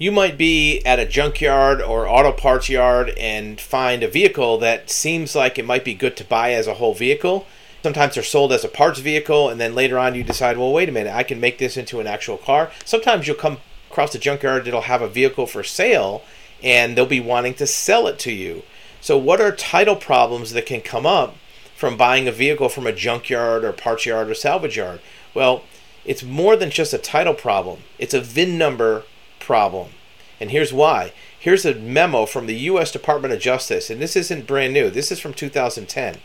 You might be at a junkyard or auto parts yard and find a vehicle that seems like it might be good to buy as a whole vehicle. Sometimes they're sold as a parts vehicle, and then later on you decide, well, wait a minute, I can make this into an actual car. Sometimes you'll come across a junkyard that'll have a vehicle for sale, and they'll be wanting to sell it to you. So, what are title problems that can come up from buying a vehicle from a junkyard or parts yard or salvage yard? Well, it's more than just a title problem, it's a VIN number problem. And here's why. Here's a memo from the U.S. Department of Justice, and this isn't brand new, this is from 2010.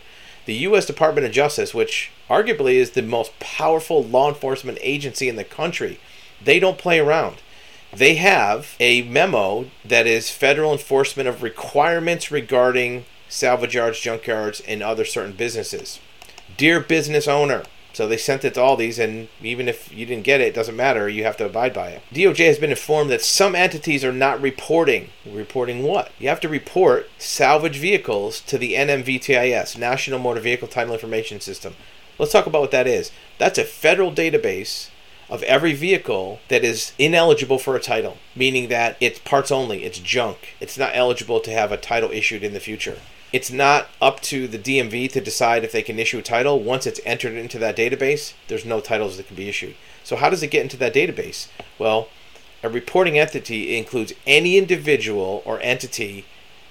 The U.S. Department of Justice, which arguably is the most powerful law enforcement agency in the country, they don't play around they have a memo that is federal enforcement of requirements regarding salvage yards, junkyards, and other certain businesses. Dear business owner, so they sent it to all these, and even if you didn't get it, it doesn't matter. You have to abide by it. DOJ has been informed that some entities are not reporting. Reporting what? You have to report salvage vehicles to the NMVTIS, National Motor Vehicle Title Information System. Let's talk about what that is. That's a federal database of every vehicle that is ineligible for a title, meaning that it's parts only, it's junk. It's not eligible to have a title issued in the future. It's not up to the DMV to decide if they can issue a title. Once it's entered into that database, there's no titles that can be issued. So, how does it get into that database? Well, a reporting entity includes any individual or entity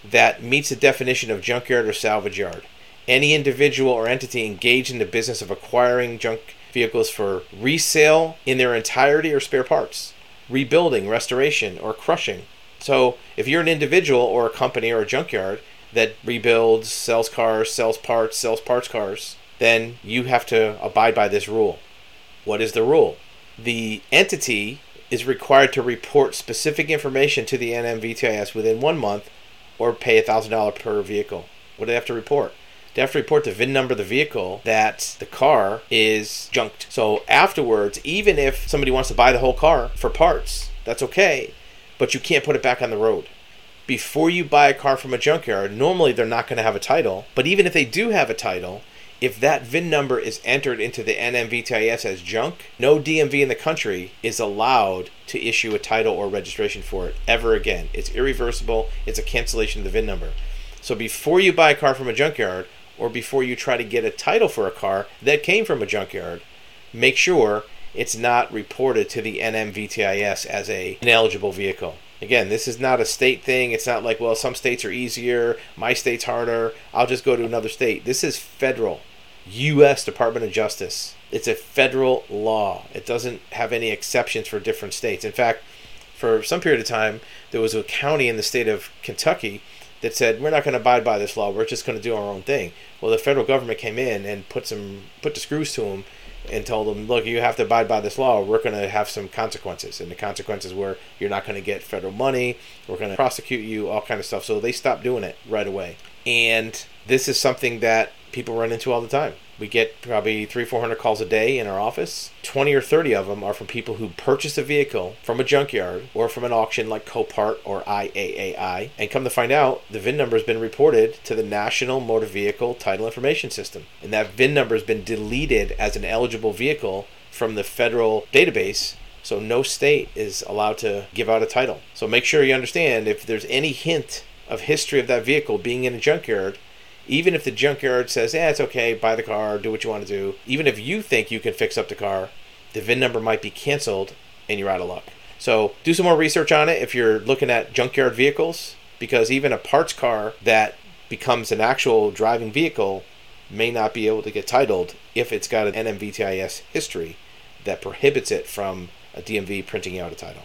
that meets the definition of junkyard or salvage yard. Any individual or entity engaged in the business of acquiring junk vehicles for resale in their entirety or spare parts, rebuilding, restoration, or crushing. So, if you're an individual or a company or a junkyard that rebuilds, sells cars, sells parts, sells parts cars, then you have to abide by this rule. What is the rule? The entity is required to report specific information to the NMVTIS within one month or pay $1,000 per vehicle. What do they have to report? They have to report the VIN number of the vehicle that the car is junked. So afterwards, even if somebody wants to buy the whole car for parts, that's okay, but you can't put it back on the road. Before you buy a car from a junkyard, normally they're not going to have a title, but even if they do have a title, if that VIN number is entered into the NMVTIS as junk, no DMV in the country is allowed to issue a title or registration for it ever again. It's irreversible, it's a cancellation of the VIN number. So before you buy a car from a junkyard, or before you try to get a title for a car that came from a junkyard, make sure it's not reported to the NMVTIS as a ineligible vehicle. Again, this is not a state thing. It's not like, well, some states are easier, my state's harder, I'll just go to another state. This is federal, U.S. Department of Justice. It's a federal law. It doesn't have any exceptions for different states. In fact, for some period of time, there was a county in the state of Kentucky that said we're not going to abide by this law. We're just going to do our own thing. Well, the federal government came in and put some put the screws to them and told them, look, you have to abide by this law. We're going to have some consequences, and the consequences were you're not going to get federal money. We're going to prosecute you, all kind of stuff. So they stopped doing it right away. And this is something that people run into all the time. We get probably three, four hundred calls a day in our office. Twenty or thirty of them are from people who purchase a vehicle from a junkyard or from an auction like Copart or IAAI, and come to find out the VIN number has been reported to the National Motor Vehicle Title Information System, and that VIN number has been deleted as an eligible vehicle from the federal database so no state is allowed to give out a title. So make sure you understand if there's any hint of history of that vehicle being in a junkyard, even if the junkyard says, yeah, it's okay, buy the car, do what you want to do, even if you think you can fix up the car, the VIN number might be canceled and you're out of luck. So do some more research on it if you're looking at junkyard vehicles, because even a parts car that becomes an actual driving vehicle may not be able to get titled if it's got an NMVTIS history that prohibits it from a DMV printing out a title.